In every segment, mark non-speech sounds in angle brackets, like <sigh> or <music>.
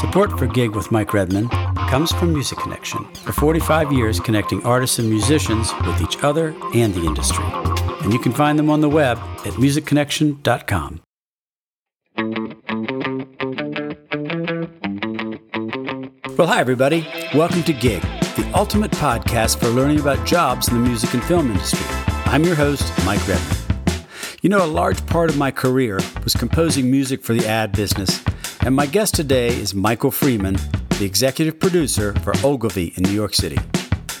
Support for Gig with Mike Redman comes from Music Connection. For 45 years, connecting artists and musicians with each other and the industry. And you can find them on the web at musicconnection.com. Well, hi, everybody. Welcome to Gig, the ultimate podcast for learning about jobs in the music and film industry. I'm your host, Mike Redman. You know, a large part of my career was composing music for the ad business and my guest today is Michael Freeman, the executive producer for Ogilvy in New York City.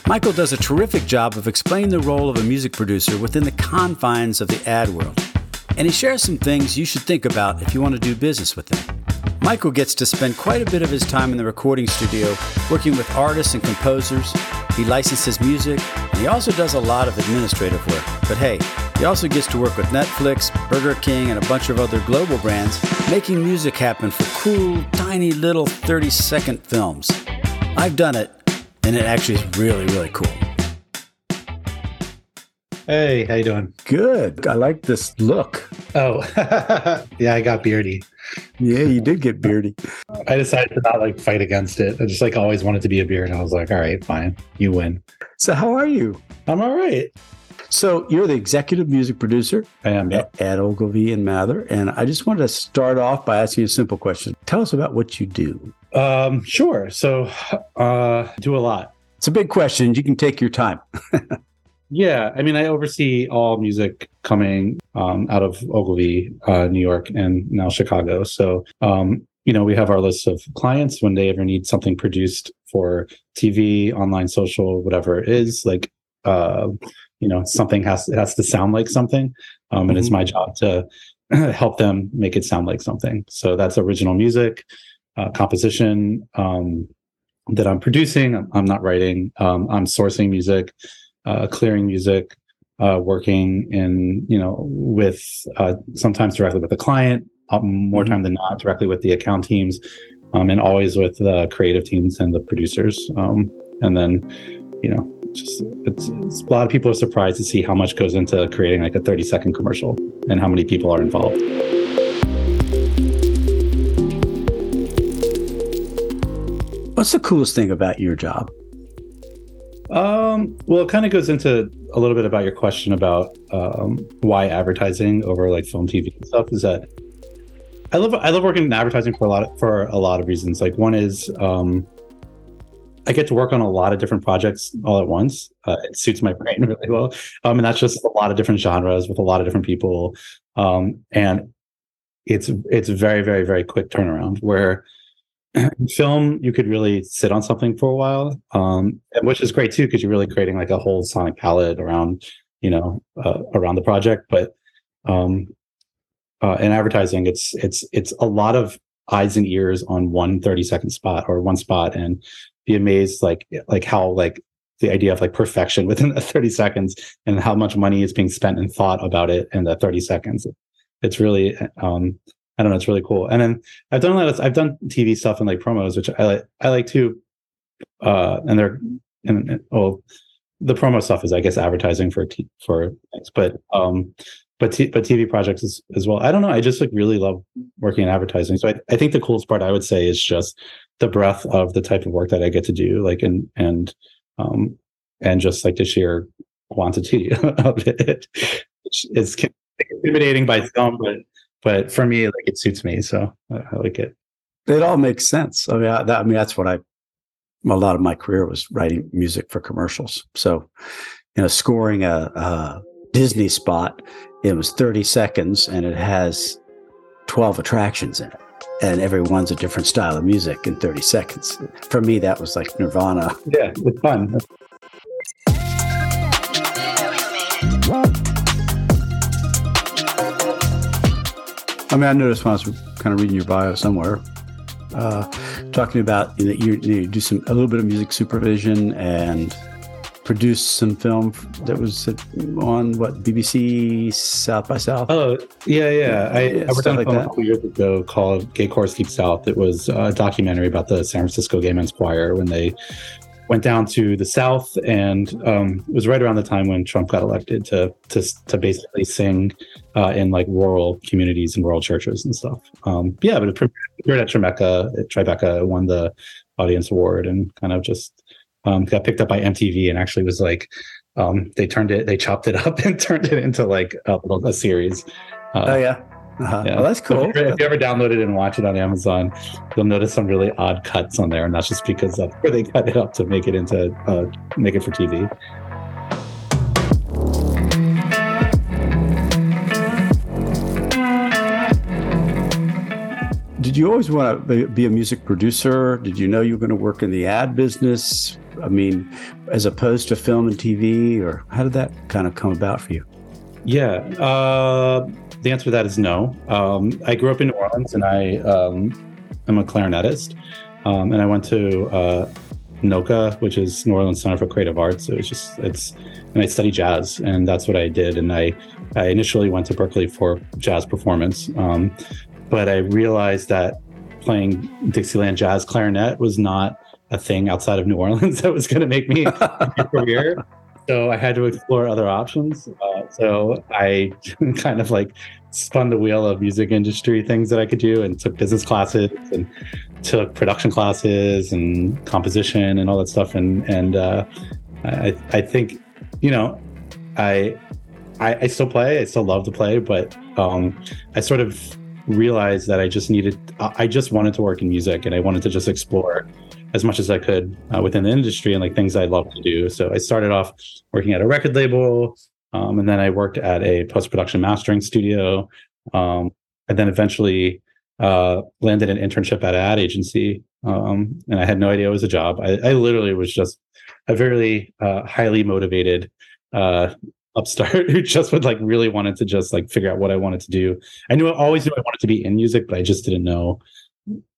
Michael does a terrific job of explaining the role of a music producer within the confines of the ad world. And he shares some things you should think about if you want to do business with him. Michael gets to spend quite a bit of his time in the recording studio working with artists and composers. He licenses music, and he also does a lot of administrative work. But hey, he also gets to work with Netflix, Burger King, and a bunch of other global brands, making music happen for cool, tiny little 30 second films. I've done it, and it actually is really, really cool. Hey, how you doing? Good. I like this look. Oh, <laughs> yeah, I got beardy. Yeah, you did get beardy. I decided to not like fight against it. I just like always wanted to be a beard. And I was like, all right, fine, you win. So how are you? I'm all right. So you're the executive music producer I am at, at Ogilvy and Mather, and I just wanted to start off by asking you a simple question. Tell us about what you do. Um, sure. So, uh, do a lot. It's a big question. You can take your time. <laughs> yeah, I mean, I oversee all music coming um, out of Ogilvy, uh, New York, and now Chicago. So, um, you know, we have our list of clients when they ever need something produced for TV, online, social, whatever it is. Like, uh, you know something has it has to sound like something um, and mm-hmm. it's my job to <clears throat> help them make it sound like something so that's original music uh, composition um, that i'm producing i'm, I'm not writing um, i'm sourcing music uh, clearing music uh, working in you know with uh, sometimes directly with the client um, more mm-hmm. time than not directly with the account teams um, and always with the creative teams and the producers um, and then you know just it's, it's, a lot of people are surprised to see how much goes into creating like a 30 second commercial and how many people are involved. What's the coolest thing about your job? Um, well it kind of goes into a little bit about your question about um, why advertising over like film tv and stuff is that i love i love working in advertising for a lot of, for a lot of reasons. Like one is um, I get to work on a lot of different projects all at once. Uh, it suits my <laughs> brain really well. Um, and that's just a lot of different genres with a lot of different people. Um, and it's it's very, very, very quick turnaround where <clears throat> film you could really sit on something for a while. Um, which is great too, because you're really creating like a whole sonic palette around, you know, uh, around the project. But um uh, in advertising, it's it's it's a lot of eyes and ears on one 30 second spot or one spot and be amazed like like how like the idea of like perfection within <laughs> the 30 seconds and how much money is being spent and thought about it in the 30 seconds. It's really um i don't know it's really cool. And then i've done a lot of i've done tv stuff and like promos which i like i like to uh and they're and well the promo stuff is i guess advertising for t- for things but um but t- but tv projects as, as well. I don't know i just like really love working in advertising. So I, I think the coolest part i would say is just the breadth of the type of work that I get to do, like and and um and just like the sheer quantity <laughs> of it. It's intimidating by some, but but for me, like it suits me, so I, like it. It all makes sense. I mean, I, that, I mean, that's what I. A lot of my career was writing music for commercials. So, you know, scoring a, a Disney spot, it was 30 seconds, and it has 12 attractions in it and everyone's a different style of music in 30 seconds. For me, that was like Nirvana. Yeah, it's fun. I mean, I noticed when I was kind of reading your bio somewhere, uh, talking about you know, you, you do some a little bit of music supervision and produced some film that was on what BBC South by South. Oh yeah, yeah. I, yeah, I worked on like that. a couple years ago called Gay Chorus Deep South. It was a documentary about the San Francisco Gay Men's Choir when they went down to the South, and um, it was right around the time when Trump got elected to to to basically sing uh, in like rural communities and rural churches and stuff. Um, yeah, but it premiered at Tribeca. Tribeca won the audience award and kind of just um, got picked up by MTV and actually was like um, they turned it, they chopped it <laughs> up and turned it into like a, a series. Uh, oh yeah. Uh-huh. Yeah. Well, that's cool. if, if, you ever download it and watch it on Amazon, you'll notice some really odd cuts on there, and that's just because that's <laughs> where they cut it up to make it into uh, make it for TV. Did you always want to be a music producer? Did you know you were going to work in the ad business? I mean, as opposed to film and TV, or how did that kind of come about for you? Yeah, uh, the answer to that is no. Um, I grew up in New Orleans, and I um, am a clarinetist, um, and I went to uh, NOCCA, which is New Orleans Center for Creative Arts. It was just it's, and I studied jazz, and that's what I did. And I I initially went to Berklee for jazz performance, um, but I realized that playing Dixieland jazz clarinet was not a thing outside of New Orleans <laughs> that was going to make me a <laughs> career. So I had to explore other options. Uh, so I <laughs> kind of like spun the wheel of music industry things that I could do and took business classes and took production classes and composition and all that stuff. And and uh, I I think you know I, I I still play. I still love to play, but um, I sort of realized that I just needed. I just wanted to work in music and I wanted to just explore as much as I could uh, within the industry and like things I love to do. So I started off working at a record label, um, and then I worked at a post production mastering studio, um, and then eventually uh, landed an internship at an ad agency. Um, and I had no idea it was a job. I, I literally was just a very uh, highly motivated uh, upstart <laughs> who just would like really wanted to just like figure out what I wanted to do. I knew I always knew I wanted to be in music, but I just didn't know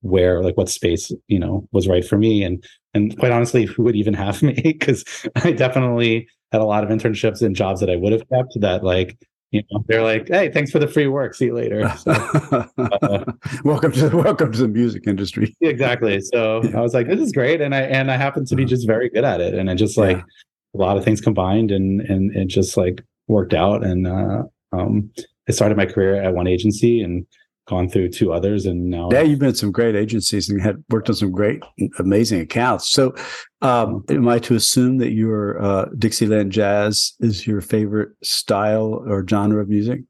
where like what space you know was right for me. And and quite honestly who would even have me? <laughs> Because i definitely had a lot of internships and jobs that i would have kept that like you know they're like hey thanks for the free work. See you later. So, uh, <laughs> welcome to welcome to the music industry. Exactly. So i was like this is great. And i and i happen to be uh-huh. just very good at it. And i just like yeah. A lot of things combined and and it just like worked out and uh um i started my career at one agency and gone through two others and now yeah you've been at some great agencies and had worked on some great amazing accounts so um, am i to assume that your uh, dixieland jazz is your favorite style or genre of music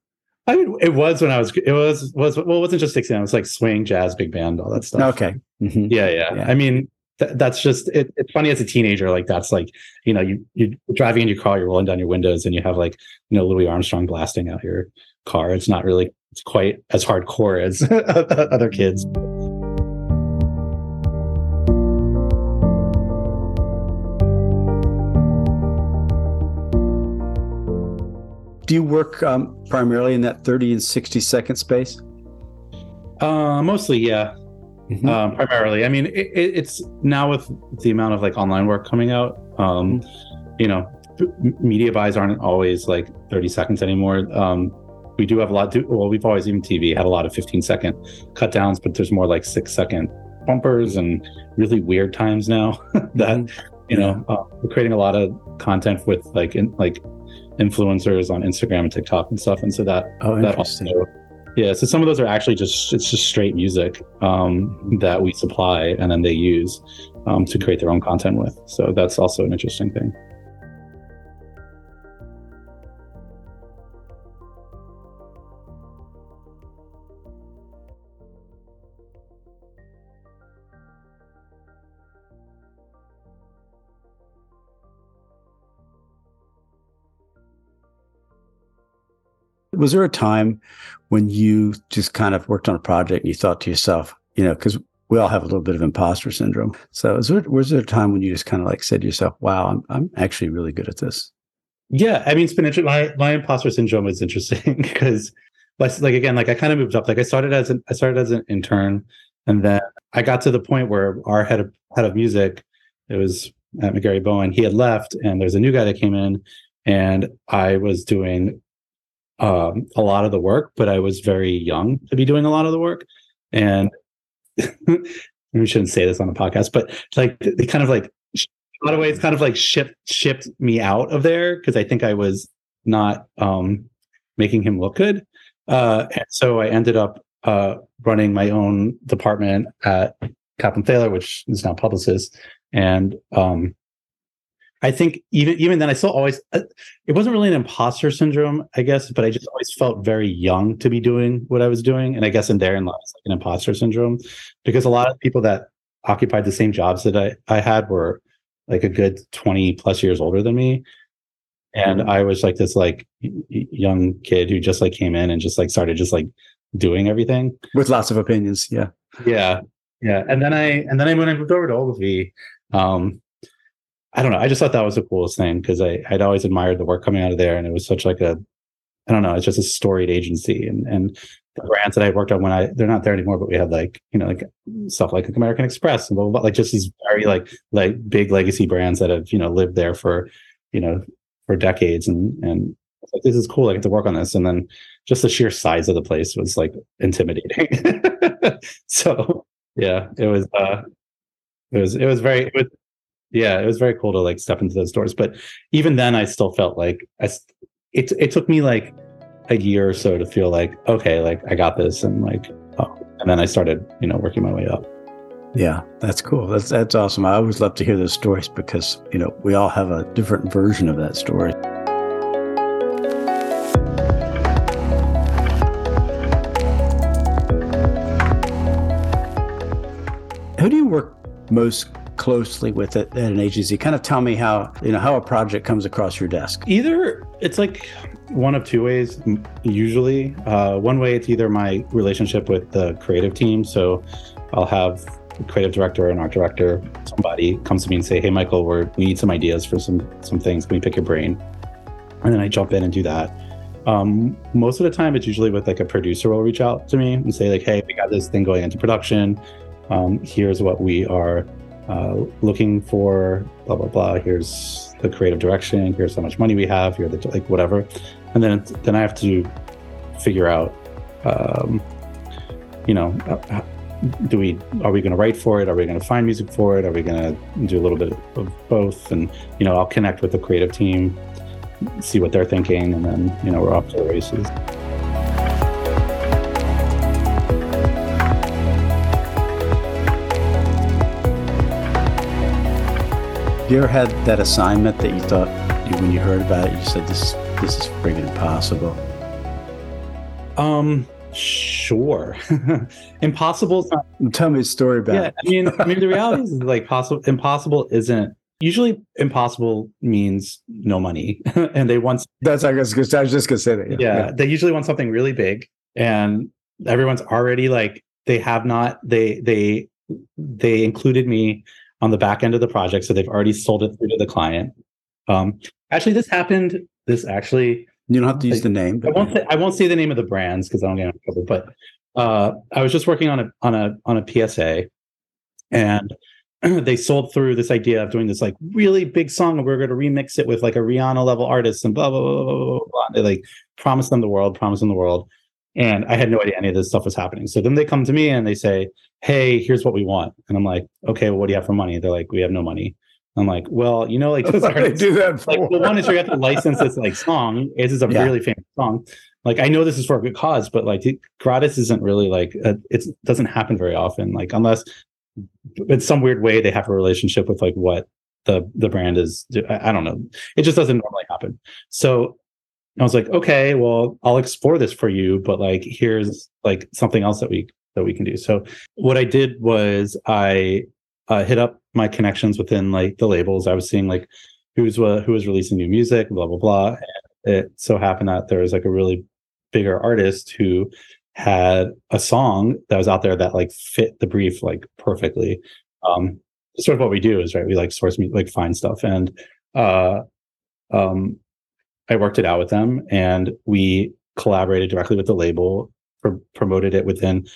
I mean, it was when I was. It was was well, it wasn't just Dixieland. It was like swing, jazz, big band, all that stuff. Okay. Mm-hmm. Yeah, yeah, yeah, I mean, th- that's just. It, it's funny as a teenager. Like that's like you know you you're driving in your car, you're rolling down your windows, and you have like you know Louis Armstrong blasting out your car. It's not really it's quite as hardcore as <laughs> other kids. Do you work um, primarily in that 30 and 60 second space? Uh, mostly, yeah. Mm-hmm. Um, primarily. I mean, it, it's now with the amount of like online work coming out, um, mm-hmm. you know, media buys aren't always like 30 seconds anymore. Um, we do have a lot to well we've always even tv had a lot of 15 second cut downs but there's more like six second bumpers and really weird times now <laughs> that mm-hmm. you know uh, we're creating a lot of content with like in, like influencers on instagram and tiktok and stuff and so that oh that. Also, yeah so some of those are actually just it's just straight music um, that we supply and then they use um, to create their own content with. So that's also an interesting thing Was there a time when you just kind of worked on a project and you thought to yourself, you know, because we all have a little bit of imposter syndrome. So was there, was there a time when you just kind of like said to yourself, wow, I'm, I'm actually really good at this? Yeah. I mean, it's been interesting. My, my imposter syndrome is interesting <laughs> because like, again, like I kind of moved up, like I started as an, I started as an intern and then I got to the point where our head of, head of music, it was uh, McGarry Bowen, he had left and there's a new guy that came in and I was doing um, a lot of the work, but I was very young to be doing a lot of the work. And <laughs> we shouldn't say this on a podcast, but like they kind of like a lot of ways kind of like shipped shipped me out of there because I think I was not um making him look good. Uh and so I ended up uh running my own department at Kaplan Thaler, which is now Publicis. And um I think even even then, I still always uh, it wasn't really an imposter syndrome, I guess, but I just always felt very young to be doing what I was doing, and I guess in therein lies like an imposter syndrome, because a lot of people that occupied the same jobs that I I had were like a good twenty plus years older than me, and mm-hmm. I was like this like young kid who just like came in and just like started just like doing everything with lots of opinions. Yeah, yeah, yeah, and then I and then I went and moved over to Ogilvy. Um, I don't know. I just thought that was the coolest thing because I I'd always admired the work coming out of there, and it was such like a I don't know. It's just a storied agency, and and the brands that I worked on when I they're not there anymore, but we had like you know like stuff like American Express and blah, blah, blah, like just these very like like big legacy brands that have you know lived there for you know for decades, and and like this is cool. I get to work on this, and then just the sheer size of the place was like intimidating. <laughs> so yeah, it was uh it was it was very it was yeah, it was very cool to like step into those doors. But even then, I still felt like I, it. It took me like a year or so to feel like okay, like I got this, and like, oh. and then I started, you know, working my way up. Yeah, that's cool. That's that's awesome. I always love to hear those stories because you know we all have a different version of that story. Who do you work most closely with it at an agency. Kind of tell me how you know how a project comes across your desk. Either it's like one of two ways. Usually, uh, one way it's either my relationship with the creative team. So I'll have creative director and art director. Somebody comes to me and say, "Hey, Michael, we're, we need some ideas for some some things. Can we pick your brain?" And then I jump in and do that. Um, most of the time, it's usually with like a producer will reach out to me and say like, "Hey, we got this thing going into production. Um, here's what we are uh, looking for blah blah blah. Here's the creative direction. Here's how much money we have. Here, the like whatever, and then then I have to figure out, um, you know, uh, do we are we going to write for it? Are we going to find music for it? Are we going to do a little bit of both? And you know, I'll connect with the creative team, see what they're thinking, and then you know we're off to the races. You ever had that assignment that you thought when you heard about it, you said this this is freaking impossible? Um, sure. <laughs> impossible. Tell me a story about. Yeah, I mean, I mean, the reality is like possible. Impossible isn't usually impossible means no money, <laughs> and they want. That's I guess because I was just gonna say that. Yeah, yeah, yeah, they usually want something really big, and everyone's already like they have not they they they included me on the back end of the project. So they've already sold it through to the client. Um, actually, this happened. This actually. You don't have to use the name. I won't. Say, I won't say the name of the brands because I don't get in trouble. But uh, I was just working on a on a on a PSA, and <clears throat> they sold through this idea of doing this like really big song, and we are going to remix it with like a Rihanna level artist and blah blah blah blah blah. blah. They like promised them the world, promised them the world, and I had no idea any of this stuff was happening. So then they come to me and they say, Hey, here's what we want. And I'm like, Okay, well, what do you have for money? They're like, We have no money. I'm like, well, you know, like <laughs> do that for? like the one is you have to <laughs> license this like song. This is a yeah. really famous song. Like I know this is for a good cause, but like gratis isn't really like it doesn't happen very often. Like unless in some weird way they have a relationship with like what the the brand is. I, I don't know. It just doesn't normally happen. So I was like, okay, well, I'll explore this for you, but like, here's like something else that we that we can do. So what I did was I uh, hit up my connections within like the labels. I was seeing like who's uh, who was releasing new music, blah blah blah. And it so happened that there was like a really bigger artist who had a song that was out there that like fit the brief like perfectly. Um, sort of what we do is right. We like source me like find stuff and uh um I worked it out with them and we collaborated directly with the label, pr- promoted it within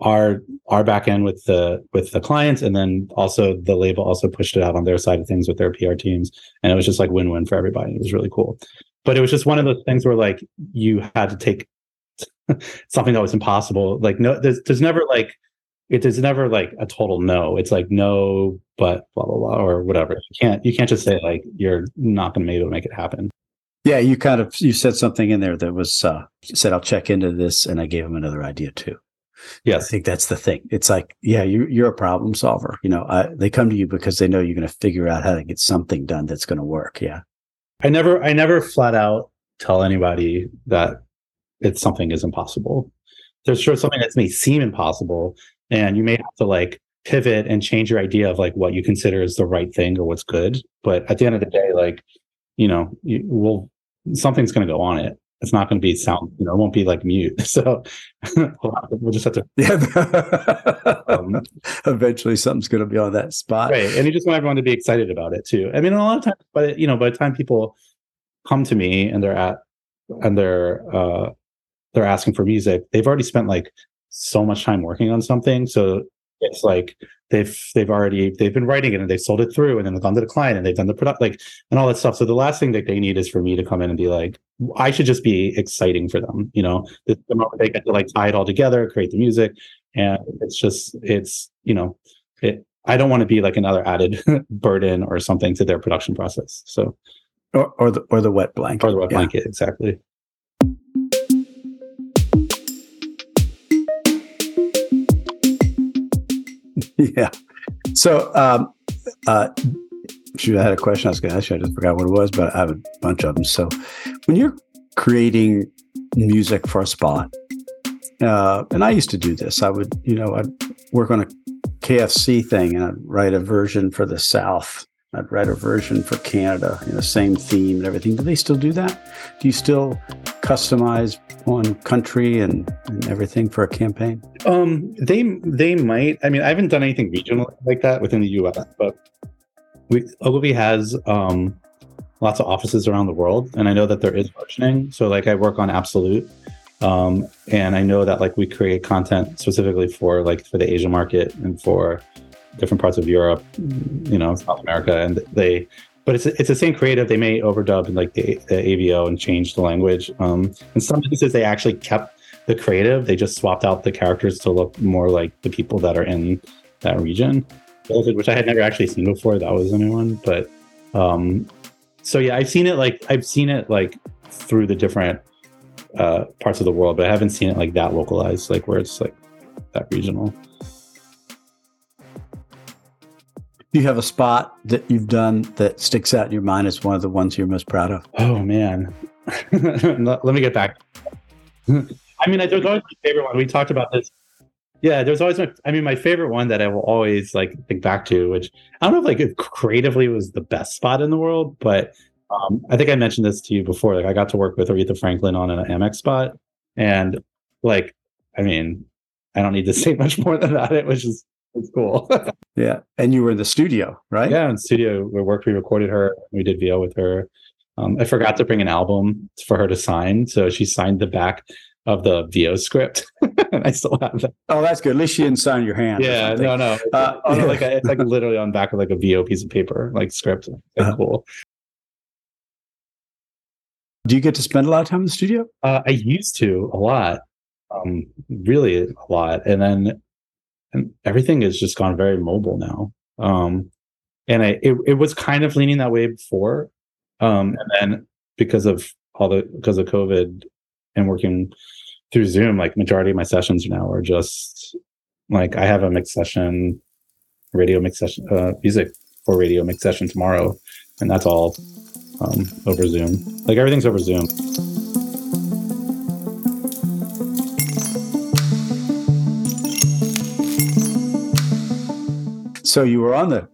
our our back end with the with the clients and then also the label also pushed it out on their side of things with their PR teams and it was just like win-win for everybody. It was really cool. But it was just one of those things where like you had to take <laughs> something that was impossible. Like no there's there's never like it is never like a total no. It's like no but blah blah blah or whatever. You can't you can't just say like you're not going to be able to make it happen. Yeah, you kind of you said something in there that was uh, said I'll check into this, and I gave him another idea too. Yeah, I think that's the thing. It's like, yeah, you you're a problem solver. You know, I, they come to you because they know you're going to figure out how to get something done that's going to work. Yeah. I never I never flat out tell anybody that it's something is impossible. There's sure something that may seem impossible, and you may have to like pivot and change your idea of like what you consider is the right thing or what's good. But at the end of the day, like you know, you will something's going to go on it. It's not going to be sound, you know, it won't be like mute. <laughs> So we'll just have to. <laughs> Yeah. um, Eventually, something's going to be on that spot. Right, and you just want everyone to be excited about it too. I mean, a lot of times, but you know, by the time people come to me and they're at and they're uh they're asking for music, they've already spent like so much time working on something. So it's like they've they've already they've been writing it and they've sold it through and then they've gone to the client and they've done the product like and all that stuff. So the last thing that they need is for me to come in and be like, I should just be exciting for them. You know, the, the moment they get to like tie it all together, create the music, and it's just it's you know it. I don't want to be like another added <laughs> burden or something to their production process. So, or, or the or the wet blanket, or the wet yeah. blanket, exactly. Yeah. So, um, uh, shoot, I had a question I was going to ask you. I just forgot what it was, but I have a bunch of them. So, when you're creating music for a spot, uh, and I used to do this, I would, you know, I'd work on a KFC thing and I'd write a version for the South. I'd write a version for Canada, you know, same theme and everything. Do they still do that? Do you still customize one country and, and everything for a campaign? Um, they they might. I mean, I haven't done anything regional like that within the U.S., but we Ogilvy has um, lots of offices around the world, and I know that there is versioning. So, like, I work on Absolut, um, and I know that like we create content specifically for like for the Asia market and for different parts of Europe, you know, South America, and they but it's it's the same creative. They may overdub in like the, the AVO and change the language. Um, in some cases, they actually kept the creative. They just swapped out the characters to look more like the people that are in that region, which I had never actually seen before. That was a new one. But um, so yeah, I've seen it like I've seen it like through the different uh, parts of the world, but I haven't seen it like that localized, like where it's like that regional. Do you have a spot that you've done that sticks out in your mind as one of the ones you're most proud of? Oh man, <laughs> let me get back. I mean, there's always my favorite one. We talked about this. Yeah, there's always my. I mean, my favorite one that I will always like think back to, which I don't know if like it creatively was the best spot in the world, but um, I think I mentioned this to you before. Like, I got to work with Aretha Franklin on an Amex spot, and like, I mean, I don't need to <laughs> say much more than that. It was just it's cool. <laughs> yeah. And you were in the studio, right? Yeah, in studio. We worked, we recorded her, we did VO with her. Um, I forgot to bring an album for her to sign. So she signed the back of the VO script. and <laughs> I still have that. Oh, that's good. At least she didn't sign your hand. Yeah, no, no. Uh, <laughs> like a, it's like literally on back of like a VO piece of paper, like script. Like, uh-huh. Cool. Do you get to spend a lot of time in the studio? Uh, I used to a lot, um, really a lot, and then and everything has just gone very mobile now. Um, and I it, it was kind of leaning that way before, um, and then because of all the because of COVID and working through Zoom, like majority of my sessions now are just like I have a mix session, radio mix session, uh, music for radio mix session tomorrow, and that's all um, over Zoom. Like everything's over Zoom. So you were on the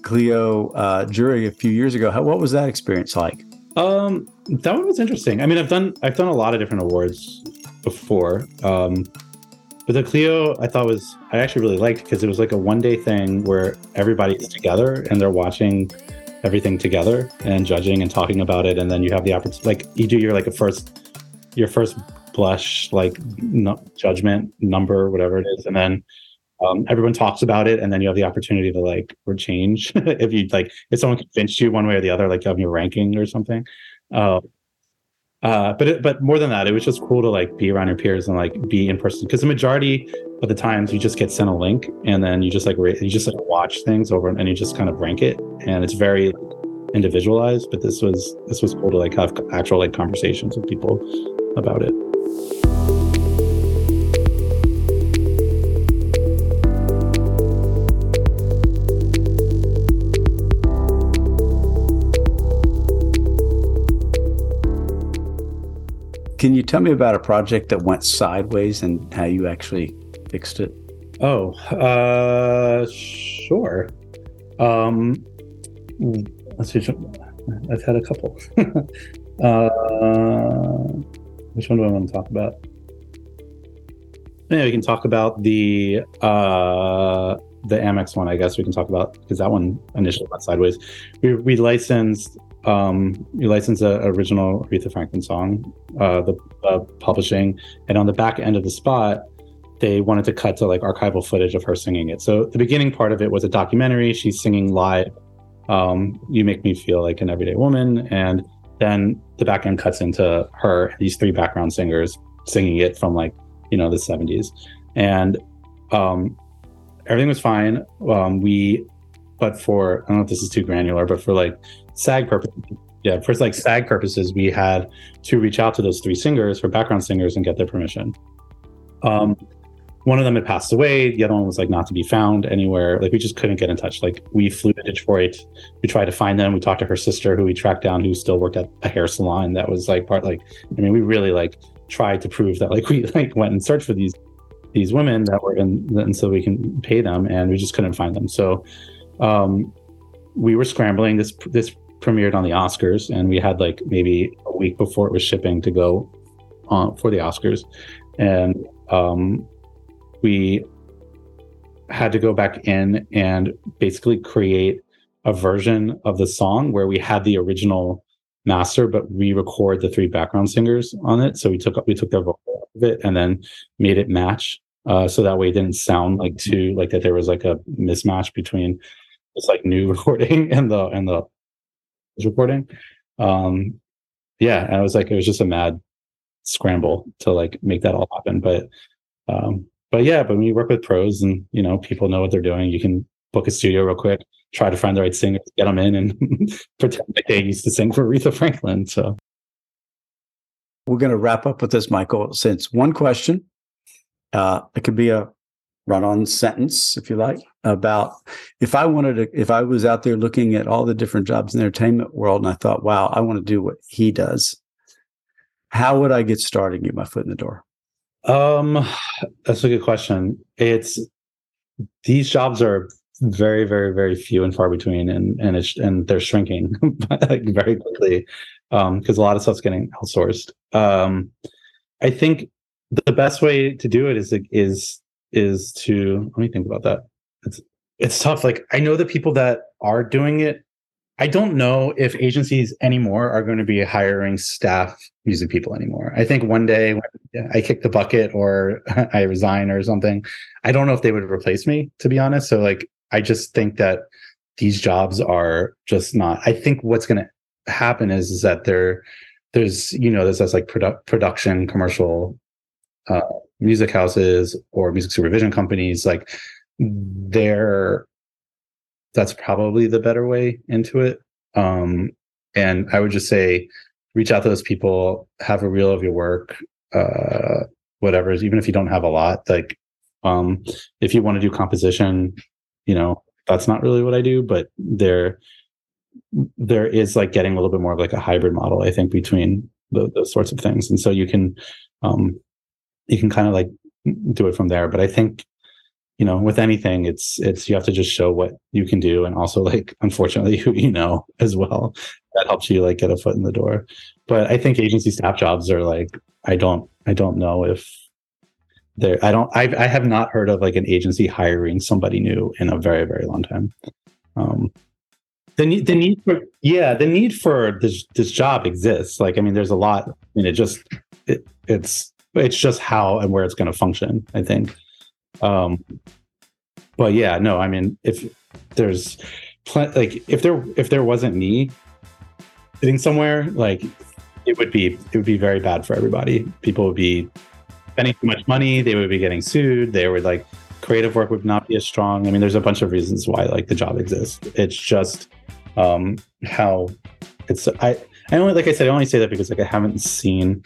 Clio uh, jury a few years ago. How, what was that experience like? Um, that one was interesting. I mean, I've done I've done a lot of different awards before, um, but the Clio I thought was I actually really liked because it was like a one day thing where everybody's together and they're watching everything together and judging and talking about it, and then you have the opportunity like you do your like a first your first blush like no, judgment number whatever it is, and then um, everyone talks about it and then you have the opportunity to like or change <laughs> if you like if someone convinced you one way or the other like have your ranking or something. Uh, uh, but it, but more than that it was just cool to like be around your peers and like be in person because the majority of the times you just get sent a link and then you just like you just like watch things over and you just kind of rank it and it's very individualized but this was this was cool to like have actual like conversations with people about it Can you tell me about a project that went sideways and how you actually fixed it? Oh, uh, sure. Um, let's see. I've had a couple. <laughs> uh, which one do I want to talk about? Yeah, we can talk about the uh, the Amex one. I guess we can talk about because that one initially went sideways. We we licensed um, we licensed an original Aretha Franklin song, uh, the uh, publishing, and on the back end of the spot, they wanted to cut to like archival footage of her singing it. So the beginning part of it was a documentary. She's singing live. Um, you make me feel like an everyday woman, and then the back end cuts into her these three background singers singing it from like you know the 70s, and um, everything was fine. Um, we, but for I don't know if this is too granular, but for like SAG purposes, yeah, for like SAG purposes, we had to reach out to those three singers for background singers and get their permission. Um, one of them had passed away. The other one was like not to be found anywhere. Like we just couldn't get in touch. Like we flew to Detroit. We tried to find them. We talked to her sister, who we tracked down, who still worked at a hair salon. That was like part like. I mean, we really like tried to prove that like we like went and searched for these these women that were in, and so we can pay them, and we just couldn't find them. So um, we were scrambling. This this premiered on the Oscars, and we had like maybe a week before it was shipping to go on for the Oscars, and um, we had to go back in and basically create a version of the song where we had the original master but re-record the three background singers on it so we took we took their vocal of it and then made it match uh, so that way it didn't sound like too like that there was like a mismatch between this like new <laughs> recording and the and the recording um yeah and i was like it was just a mad scramble to like make that all happen but um but yeah, but when you work with pros and you know people know what they're doing, you can book a studio real quick, try to find the right singer, get them in, and <laughs> pretend like they used to sing for Aretha Franklin. So we're going to wrap up with this, Michael. Since one question, uh, it could be a run-on sentence, if you like, about if I wanted to, if I was out there looking at all the different jobs in the entertainment world, and I thought, wow, I want to do what he does. How would I get started? Get my foot in the door. Um, that's a good question. It's these jobs are very, very, very few and far between, and and it's and they're shrinking like <laughs> very quickly um, because a lot of stuff's getting outsourced. Um, I think the best way to do it is is is to let me think about that. It's it's tough. Like I know the people that are doing it I don't know if agencies anymore are going to be hiring staff music people anymore. I think one day when I kick the bucket or <laughs> I resign or something, I don't know if they would replace me, to be honest. So, like, I just think that these jobs are just not. I think what's going to happen is, is that there, there's, you know, there's this like produ- production commercial uh, music houses or music supervision companies. Like, they're that's probably the better way into it. Um, and I would just say, reach out to those people, have a reel of your work, uh, whatever. Even if you don't have a lot, like um, if you want to do composition, you know, that's not really what I do, but there, there is like getting a little bit more of like a hybrid model, I think, between the, those sorts of things. And so you can, um, you can kind of like do it from there. But I think you know with anything it's it's you have to just show what you can do and also like <laughs> unfortunately who you know <laughs> as well. That helps you like get a foot in the door. But i think agency staff jobs are like i don't i don't know if there i don't I've, i have not heard of like an agency hiring somebody new in a very very long time. Um the need the need for yeah the need for this this job exists. Like i mean there's a lot I mean it just it, it's it's just how and where it's going to function i think um, but yeah, no, I mean, if there's pl- like if there if there wasn't me sitting somewhere, like it would be it would be very bad for everybody. People would be spending too much money. They would be getting sued. They would like creative work would not be as strong. I mean, there's a bunch of reasons why like the job exists. It's just um, how it's. I I only like I said I only say that because like I haven't seen.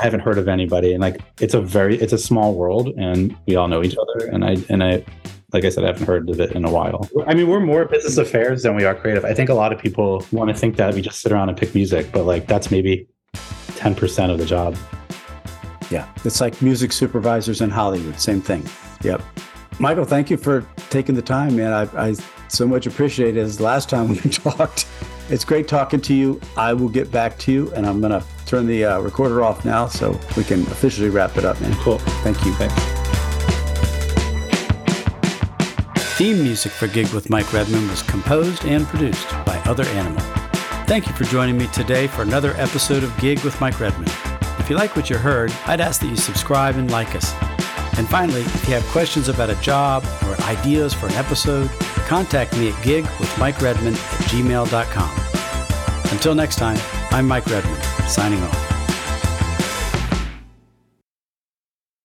I haven't heard of anybody, and like it's a very it's a small world, and we all know each other. And I and I like I said, I haven't heard of it in a while. I mean, we're more business affairs than we are creative. I think a lot of people want to think that we just sit around and pick music, but like that's maybe 10% of the job. Yeah. It's like music supervisors in Hollywood. Same thing. Yep. Michael, thank you for taking the time, man. I, I so much appreciate it. As last time we <laughs> talked, it's great talking to you. I will get back to you, and I'm going to turn the uh, recorder off now so we can officially wrap it up, man. Cool. Thank you. Thanks. Theme music for Gig with Mike Redman was composed and produced by Other Animal. Thank you for joining me today for another episode of Gig with Mike Redman. If you like what you heard, I'd ask that you subscribe and like us. And finally, if you have questions about a job or ideas for an episode, contact me at gigwithmikeredman at gmail.com. Until next time, I'm Mike Redman, signing off.